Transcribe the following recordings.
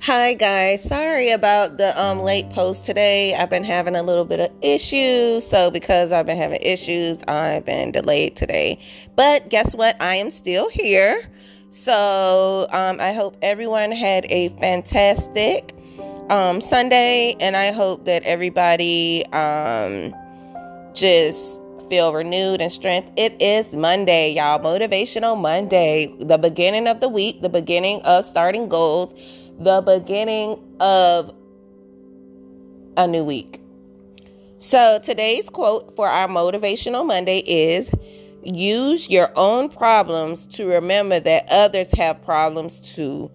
Hi guys, sorry about the um late post today. I've been having a little bit of issues, so because I've been having issues, I've been delayed today. But guess what? I am still here. So um, I hope everyone had a fantastic um, Sunday, and I hope that everybody um, just feel renewed and strength. It is Monday, y'all. Motivational Monday, the beginning of the week, the beginning of starting goals the beginning of a new week. So today's quote for our Motivational Monday is Use your own problems to remember that others have problems too.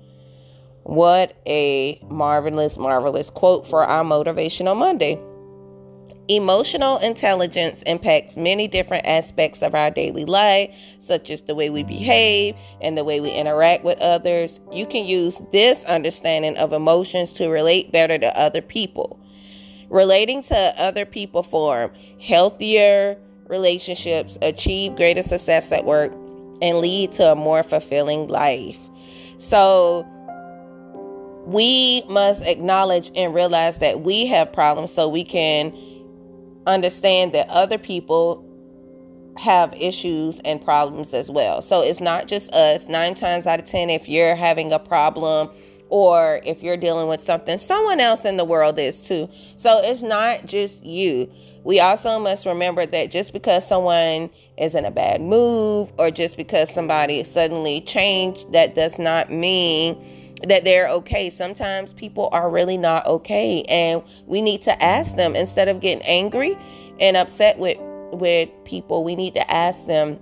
What a marvelous, marvelous quote for our Motivational Monday. Emotional intelligence impacts many different aspects of our daily life, such as the way we behave and the way we interact with others. You can use this understanding of emotions to relate better to other people. Relating to other people form healthier relationships, achieve greater success at work, and lead to a more fulfilling life. So, we must acknowledge and realize that we have problems so we can understand that other people have issues and problems as well. So it's not just us. Nine times out of 10, if you're having a problem or if you're dealing with something, someone else in the world is too. So it's not just you. We also must remember that just because someone is in a bad mood or just because somebody suddenly changed, that does not mean that they're okay. Sometimes people are really not okay and we need to ask them instead of getting angry and upset with with people, we need to ask them,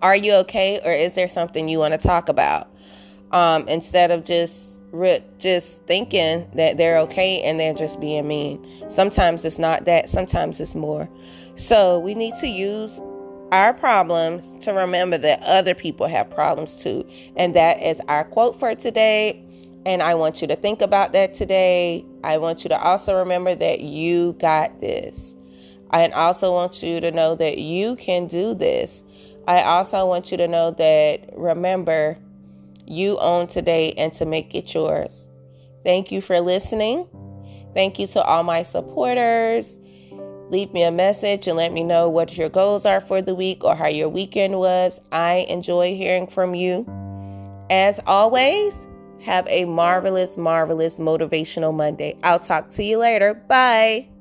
are you okay or is there something you want to talk about? Um, instead of just just thinking that they're okay and they're just being mean. Sometimes it's not that, sometimes it's more. So, we need to use our problems to remember that other people have problems too. And that is our quote for today. And I want you to think about that today. I want you to also remember that you got this. I also want you to know that you can do this. I also want you to know that remember, you own today and to make it yours. Thank you for listening. Thank you to all my supporters. Leave me a message and let me know what your goals are for the week or how your weekend was. I enjoy hearing from you. As always, have a marvelous, marvelous motivational Monday. I'll talk to you later. Bye.